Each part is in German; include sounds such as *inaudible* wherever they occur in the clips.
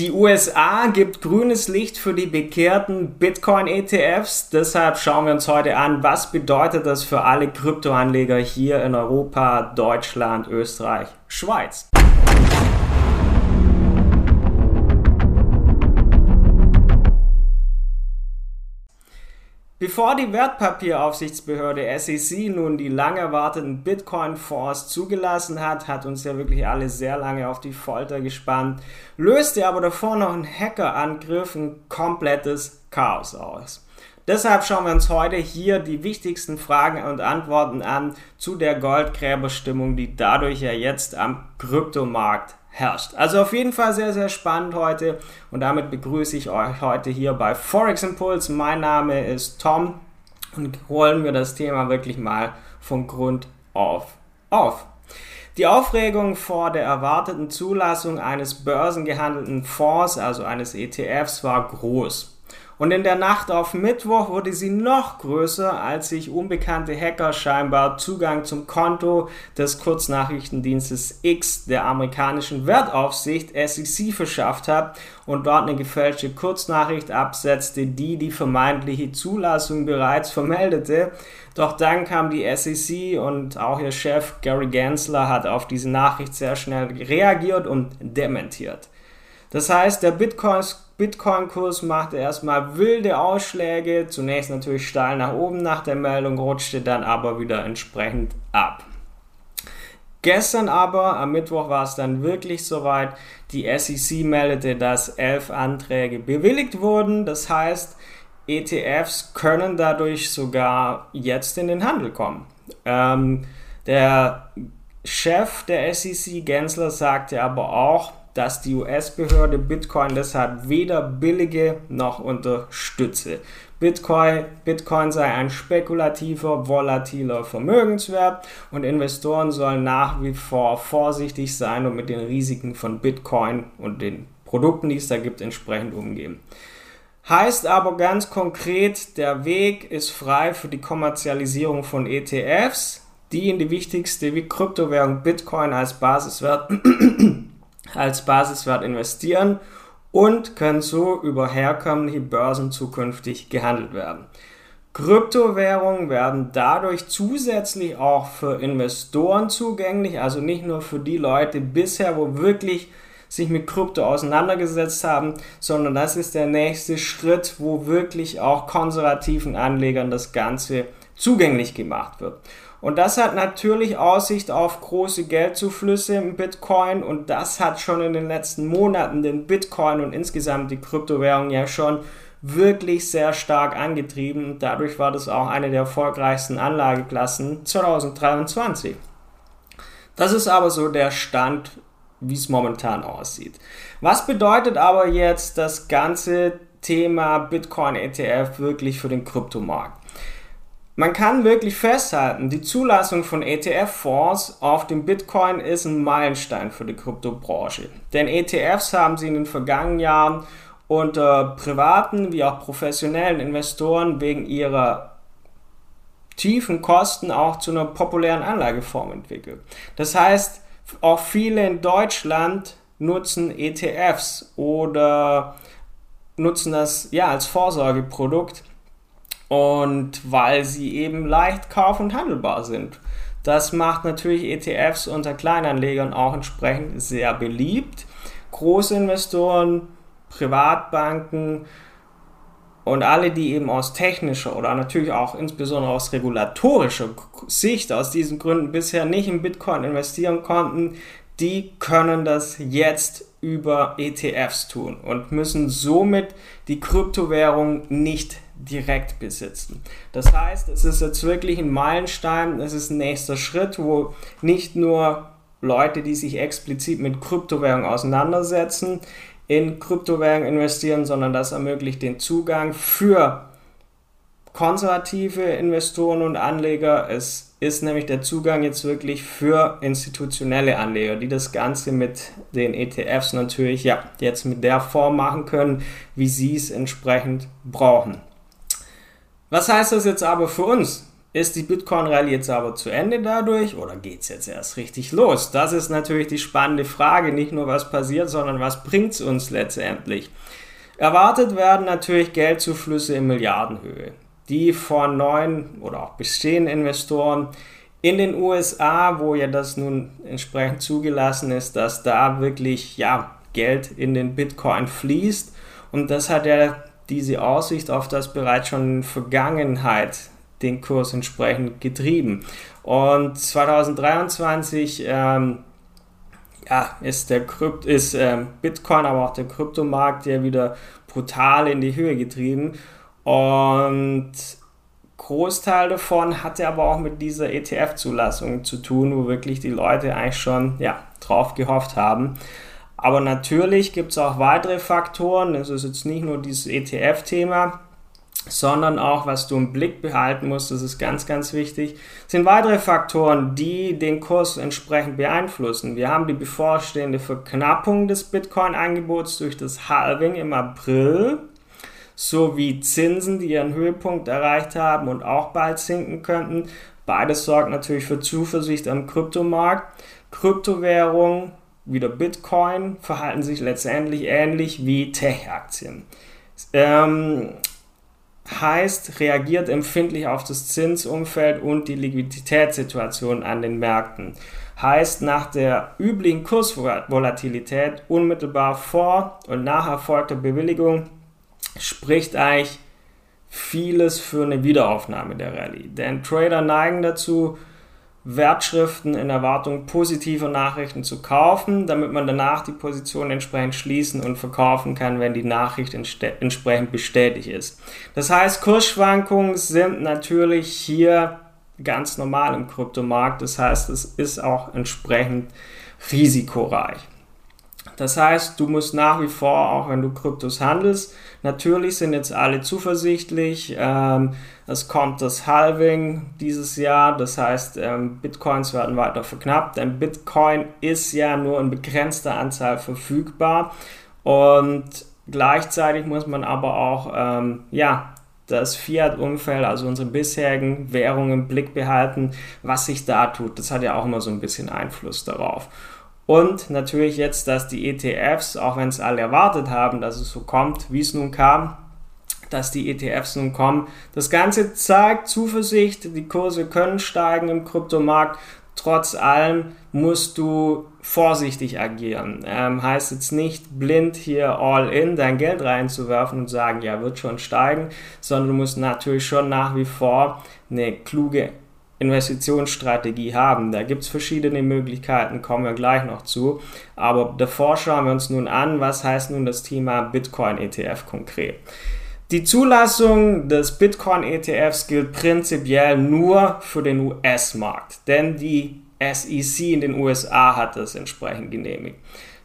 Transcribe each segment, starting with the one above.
Die USA gibt grünes Licht für die bekehrten Bitcoin-ETFs. Deshalb schauen wir uns heute an, was bedeutet das für alle Kryptoanleger hier in Europa, Deutschland, Österreich, Schweiz. Bevor die Wertpapieraufsichtsbehörde SEC nun die lang erwarteten Bitcoin-Fonds zugelassen hat, hat uns ja wirklich alle sehr lange auf die Folter gespannt, löste aber davor noch ein Hackerangriff ein komplettes Chaos aus. Deshalb schauen wir uns heute hier die wichtigsten Fragen und Antworten an zu der Goldgräberstimmung, die dadurch ja jetzt am Kryptomarkt herrscht. Also auf jeden Fall sehr, sehr spannend heute und damit begrüße ich euch heute hier bei Forex Impulse. Mein Name ist Tom und holen wir das Thema wirklich mal von Grund auf auf. Die Aufregung vor der erwarteten Zulassung eines börsengehandelten Fonds, also eines ETFs, war groß. Und in der Nacht auf Mittwoch wurde sie noch größer, als sich unbekannte Hacker scheinbar Zugang zum Konto des Kurznachrichtendienstes X der amerikanischen Wertaufsicht SEC verschafft hat und dort eine gefälschte Kurznachricht absetzte, die die vermeintliche Zulassung bereits vermeldete. Doch dann kam die SEC und auch ihr Chef Gary Gensler hat auf diese Nachricht sehr schnell reagiert und dementiert. Das heißt, der Bitcoin-Kurs Bitcoin machte erstmal wilde Ausschläge, zunächst natürlich steil nach oben nach der Meldung, rutschte dann aber wieder entsprechend ab. Gestern aber, am Mittwoch war es dann wirklich soweit, die SEC meldete, dass elf Anträge bewilligt wurden. Das heißt, ETFs können dadurch sogar jetzt in den Handel kommen. Ähm, der Chef der SEC, Gensler, sagte aber auch, dass die US-Behörde Bitcoin deshalb weder billige noch unterstütze. Bitcoin, Bitcoin sei ein spekulativer, volatiler Vermögenswert und Investoren sollen nach wie vor vorsichtig sein und mit den Risiken von Bitcoin und den Produkten, die es da gibt, entsprechend umgehen. Heißt aber ganz konkret, der Weg ist frei für die Kommerzialisierung von ETFs, die in die wichtigste wie Kryptowährung Bitcoin als Basiswert als Basiswert investieren und können so über herkömmliche Börsen zukünftig gehandelt werden. Kryptowährungen werden dadurch zusätzlich auch für Investoren zugänglich, also nicht nur für die Leute bisher, wo wirklich sich mit Krypto auseinandergesetzt haben, sondern das ist der nächste Schritt, wo wirklich auch konservativen Anlegern das Ganze zugänglich gemacht wird. Und das hat natürlich Aussicht auf große Geldzuflüsse im Bitcoin und das hat schon in den letzten Monaten den Bitcoin und insgesamt die Kryptowährung ja schon wirklich sehr stark angetrieben. Dadurch war das auch eine der erfolgreichsten Anlageklassen 2023. Das ist aber so der Stand, wie es momentan aussieht. Was bedeutet aber jetzt das ganze Thema Bitcoin ETF wirklich für den Kryptomarkt? Man kann wirklich festhalten, die Zulassung von ETF-Fonds auf dem Bitcoin ist ein Meilenstein für die Kryptobranche. Denn ETFs haben sie in den vergangenen Jahren unter privaten wie auch professionellen Investoren wegen ihrer tiefen Kosten auch zu einer populären Anlageform entwickelt. Das heißt, auch viele in Deutschland nutzen ETFs oder nutzen das ja als Vorsorgeprodukt und weil sie eben leicht kauf- und handelbar sind. Das macht natürlich ETFs unter Kleinanlegern auch entsprechend sehr beliebt. Große Investoren, Privatbanken und alle, die eben aus technischer oder natürlich auch insbesondere aus regulatorischer Sicht aus diesen Gründen bisher nicht in Bitcoin investieren konnten, die können das jetzt über ETFs tun und müssen somit die Kryptowährung nicht direkt besitzen. Das heißt, es ist jetzt wirklich ein Meilenstein, es ist ein nächster Schritt, wo nicht nur Leute, die sich explizit mit Kryptowährungen auseinandersetzen, in Kryptowährungen investieren, sondern das ermöglicht den Zugang für konservative Investoren und Anleger. Es ist nämlich der Zugang jetzt wirklich für institutionelle Anleger, die das Ganze mit den ETFs natürlich ja jetzt mit der Form machen können, wie sie es entsprechend brauchen. Was heißt das jetzt aber für uns? ist die Bitcoin-Rallye jetzt aber zu Ende dadurch oder geht es jetzt erst richtig los? Das ist natürlich die spannende Frage. Nicht nur, was passiert, sondern was bringt es uns letztendlich? Erwartet werden natürlich Geldzuflüsse in Milliardenhöhe, die von neuen oder auch bestehenden Investoren in den USA, wo ja das nun entsprechend zugelassen ist, dass da wirklich ja, Geld in den Bitcoin fließt. Und das hat ja diese Aussicht auf das bereits schon in Vergangenheit den Kurs entsprechend getrieben. Und 2023 ähm, ja, ist der Krypt ist ähm, Bitcoin, aber auch der Kryptomarkt ja wieder brutal in die Höhe getrieben. Und Großteil davon hatte aber auch mit dieser ETF-Zulassung zu tun, wo wirklich die Leute eigentlich schon ja, drauf gehofft haben. Aber natürlich gibt es auch weitere Faktoren. Es ist jetzt nicht nur dieses ETF-Thema, sondern auch, was du im Blick behalten musst, das ist ganz, ganz wichtig, sind weitere Faktoren, die den Kurs entsprechend beeinflussen. Wir haben die bevorstehende Verknappung des Bitcoin-Angebots durch das Halving im April sowie Zinsen, die ihren Höhepunkt erreicht haben und auch bald sinken könnten. Beides sorgt natürlich für Zuversicht am Kryptomarkt. Kryptowährungen, wieder Bitcoin, verhalten sich letztendlich ähnlich wie Tech-Aktien. Ähm, heißt, reagiert empfindlich auf das Zinsumfeld und die Liquiditätssituation an den Märkten. Heißt, nach der üblichen Kursvolatilität unmittelbar vor und nach erfolgter Bewilligung spricht eigentlich vieles für eine Wiederaufnahme der Rallye. Denn Trader neigen dazu, Wertschriften in Erwartung positiver Nachrichten zu kaufen, damit man danach die Position entsprechend schließen und verkaufen kann, wenn die Nachricht entsprechend bestätigt ist. Das heißt, Kursschwankungen sind natürlich hier ganz normal im Kryptomarkt. Das heißt, es ist auch entsprechend risikoreich. Das heißt, du musst nach wie vor, auch wenn du Kryptos handelst, natürlich sind jetzt alle zuversichtlich. Ähm, es kommt das Halving dieses Jahr, das heißt, ähm, Bitcoins werden weiter verknappt, denn Bitcoin ist ja nur in begrenzter Anzahl verfügbar und gleichzeitig muss man aber auch, ähm, ja, das Fiat-Umfeld, also unsere bisherigen Währungen im Blick behalten, was sich da tut. Das hat ja auch immer so ein bisschen Einfluss darauf. Und natürlich jetzt, dass die ETFs, auch wenn es alle erwartet haben, dass es so kommt, wie es nun kam, dass die ETFs nun kommen. Das Ganze zeigt Zuversicht, die Kurse können steigen im Kryptomarkt. Trotz allem musst du vorsichtig agieren. Ähm, heißt jetzt nicht blind hier all in dein Geld reinzuwerfen und sagen, ja, wird schon steigen, sondern du musst natürlich schon nach wie vor eine kluge Investitionsstrategie haben. Da gibt es verschiedene Möglichkeiten, kommen wir gleich noch zu. Aber davor schauen wir uns nun an, was heißt nun das Thema Bitcoin ETF konkret. Die Zulassung des Bitcoin ETFs gilt prinzipiell nur für den US-Markt, denn die SEC in den USA hat das entsprechend genehmigt.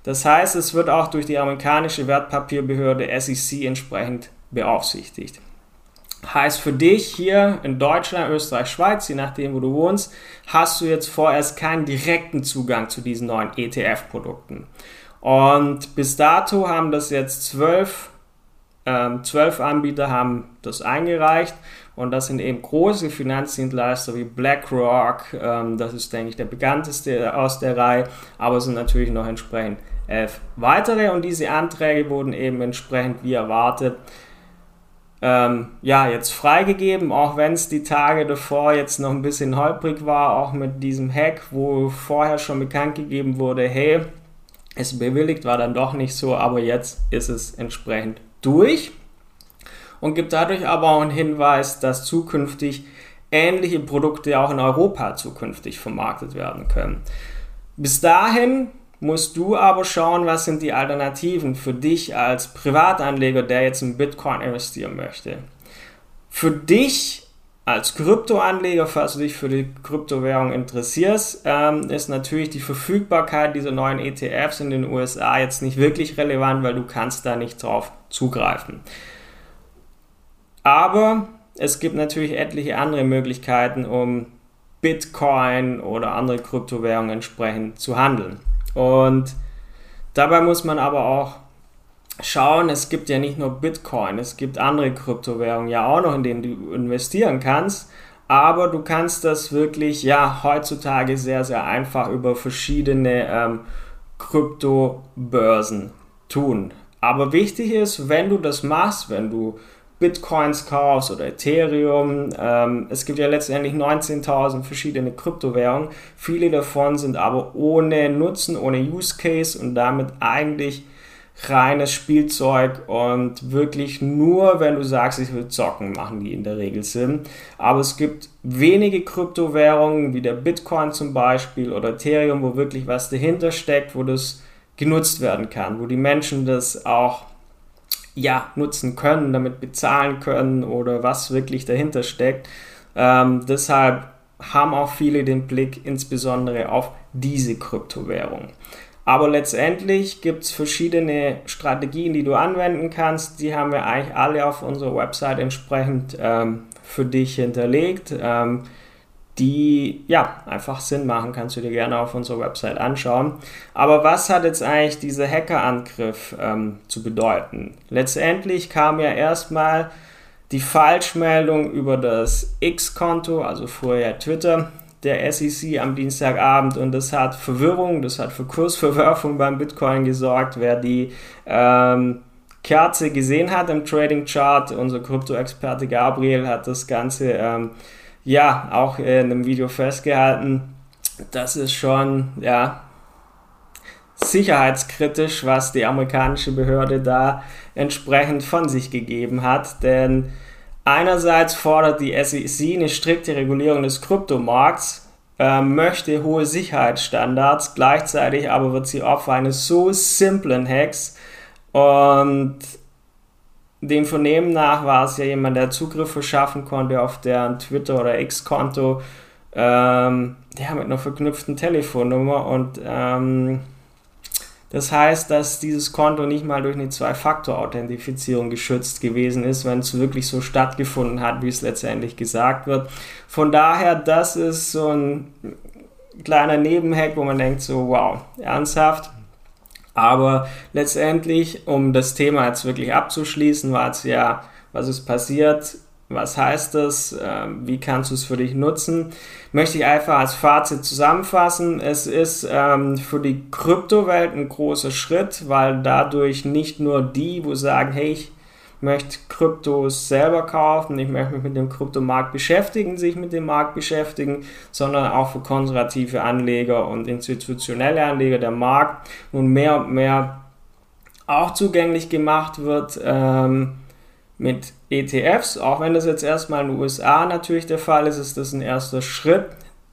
Das heißt, es wird auch durch die amerikanische Wertpapierbehörde SEC entsprechend beaufsichtigt. Heißt für dich hier in Deutschland, Österreich, Schweiz, je nachdem, wo du wohnst, hast du jetzt vorerst keinen direkten Zugang zu diesen neuen ETF-Produkten. Und bis dato haben das jetzt zwölf, ähm, zwölf Anbieter haben das eingereicht und das sind eben große Finanzdienstleister wie BlackRock, ähm, das ist, denke ich, der bekannteste aus der Reihe, aber es sind natürlich noch entsprechend elf weitere und diese Anträge wurden eben entsprechend wie erwartet ähm, ja, jetzt freigegeben, auch wenn es die Tage davor jetzt noch ein bisschen holprig war, auch mit diesem Hack, wo vorher schon bekannt gegeben wurde, hey, es bewilligt war dann doch nicht so, aber jetzt ist es entsprechend durch und gibt dadurch aber auch einen Hinweis, dass zukünftig ähnliche Produkte auch in Europa zukünftig vermarktet werden können. Bis dahin musst du aber schauen, was sind die Alternativen für dich als Privatanleger, der jetzt in Bitcoin investieren möchte. Für dich als Kryptoanleger, falls du dich für die Kryptowährung interessierst, ähm, ist natürlich die Verfügbarkeit dieser neuen ETFs in den USA jetzt nicht wirklich relevant, weil du kannst da nicht drauf zugreifen. Aber es gibt natürlich etliche andere Möglichkeiten, um Bitcoin oder andere Kryptowährungen entsprechend zu handeln. Und dabei muss man aber auch schauen, es gibt ja nicht nur Bitcoin, es gibt andere Kryptowährungen ja auch noch, in denen du investieren kannst. aber du kannst das wirklich ja heutzutage sehr, sehr einfach über verschiedene ähm, Kryptobörsen tun. Aber wichtig ist, wenn du das machst, wenn du Bitcoins kaufst oder Ethereum. Ähm, es gibt ja letztendlich 19.000 verschiedene Kryptowährungen. Viele davon sind aber ohne Nutzen, ohne Use Case und damit eigentlich reines Spielzeug und wirklich nur, wenn du sagst, ich will zocken, machen die in der Regel Sinn. Aber es gibt wenige Kryptowährungen, wie der Bitcoin zum Beispiel oder Ethereum, wo wirklich was dahinter steckt, wo das genutzt werden kann, wo die Menschen das auch ja, nutzen können, damit bezahlen können oder was wirklich dahinter steckt. Ähm, deshalb haben auch viele den Blick insbesondere auf diese Kryptowährung. Aber letztendlich gibt es verschiedene Strategien, die du anwenden kannst. Die haben wir eigentlich alle auf unserer Website entsprechend ähm, für dich hinterlegt. Ähm, die ja einfach Sinn machen, kannst du dir gerne auf unserer Website anschauen. Aber was hat jetzt eigentlich dieser Hackerangriff ähm, zu bedeuten? Letztendlich kam ja erstmal die Falschmeldung über das X-Konto, also vorher Twitter, der SEC am Dienstagabend und das hat Verwirrung, das hat für Kursverwerfung *laughs* beim Bitcoin gesorgt. Wer die ähm, Kerze gesehen hat im Trading Chart, unser Krypto-Experte Gabriel hat das Ganze ähm, ja auch in einem Video festgehalten. Das ist schon, ja, sicherheitskritisch, was die amerikanische Behörde da entsprechend von sich gegeben hat. Denn einerseits fordert die SEC eine strikte Regulierung des Kryptomarkts, äh, möchte hohe Sicherheitsstandards, gleichzeitig aber wird sie Opfer eines so simplen Hacks und dem Vernehmen nach war es ja jemand, der Zugriff verschaffen konnte auf deren Twitter- oder X-Konto, ähm, ja, mit einer verknüpften Telefonnummer und ähm, das heißt, dass dieses Konto nicht mal durch eine Zwei-Faktor-Authentifizierung geschützt gewesen ist, wenn es wirklich so stattgefunden hat, wie es letztendlich gesagt wird. Von daher, das ist so ein kleiner Nebenhack, wo man denkt so, wow, ernsthaft? Aber letztendlich, um das Thema jetzt wirklich abzuschließen, war es ja, was ist passiert, was heißt das, ähm, wie kannst du es für dich nutzen, möchte ich einfach als Fazit zusammenfassen. Es ist ähm, für die Kryptowelt ein großer Schritt, weil dadurch nicht nur die, wo sagen, hey, ich möchte Kryptos selber kaufen, ich möchte mich mit dem Kryptomarkt beschäftigen, sich mit dem Markt beschäftigen, sondern auch für konservative Anleger und institutionelle Anleger der Markt nun mehr und mehr auch zugänglich gemacht wird ähm, mit ETFs. Auch wenn das jetzt erstmal in den USA natürlich der Fall ist, ist das ein erster Schritt.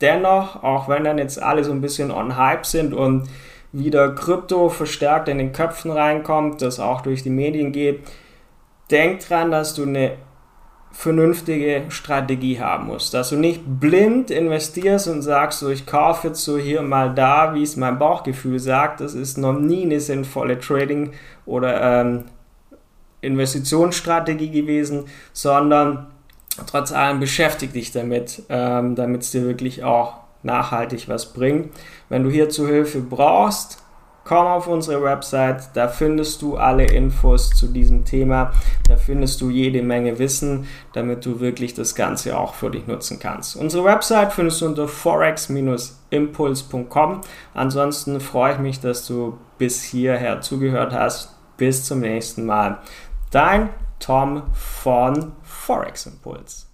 Dennoch, auch wenn dann jetzt alle so ein bisschen on Hype sind und wieder Krypto verstärkt in den Köpfen reinkommt, das auch durch die Medien geht, denk dran, dass du eine vernünftige Strategie haben musst. Dass du nicht blind investierst und sagst, so ich kaufe jetzt so hier mal da, wie es mein Bauchgefühl sagt. Das ist noch nie eine sinnvolle Trading- oder ähm, Investitionsstrategie gewesen, sondern trotz allem beschäftige dich damit, ähm, damit es dir wirklich auch nachhaltig was bringt. Wenn du hierzu Hilfe brauchst, Komm auf unsere Website, da findest du alle Infos zu diesem Thema, da findest du jede Menge Wissen, damit du wirklich das Ganze auch für dich nutzen kannst. Unsere Website findest du unter forex-impuls.com. Ansonsten freue ich mich, dass du bis hierher zugehört hast. Bis zum nächsten Mal. Dein Tom von Forex Impuls.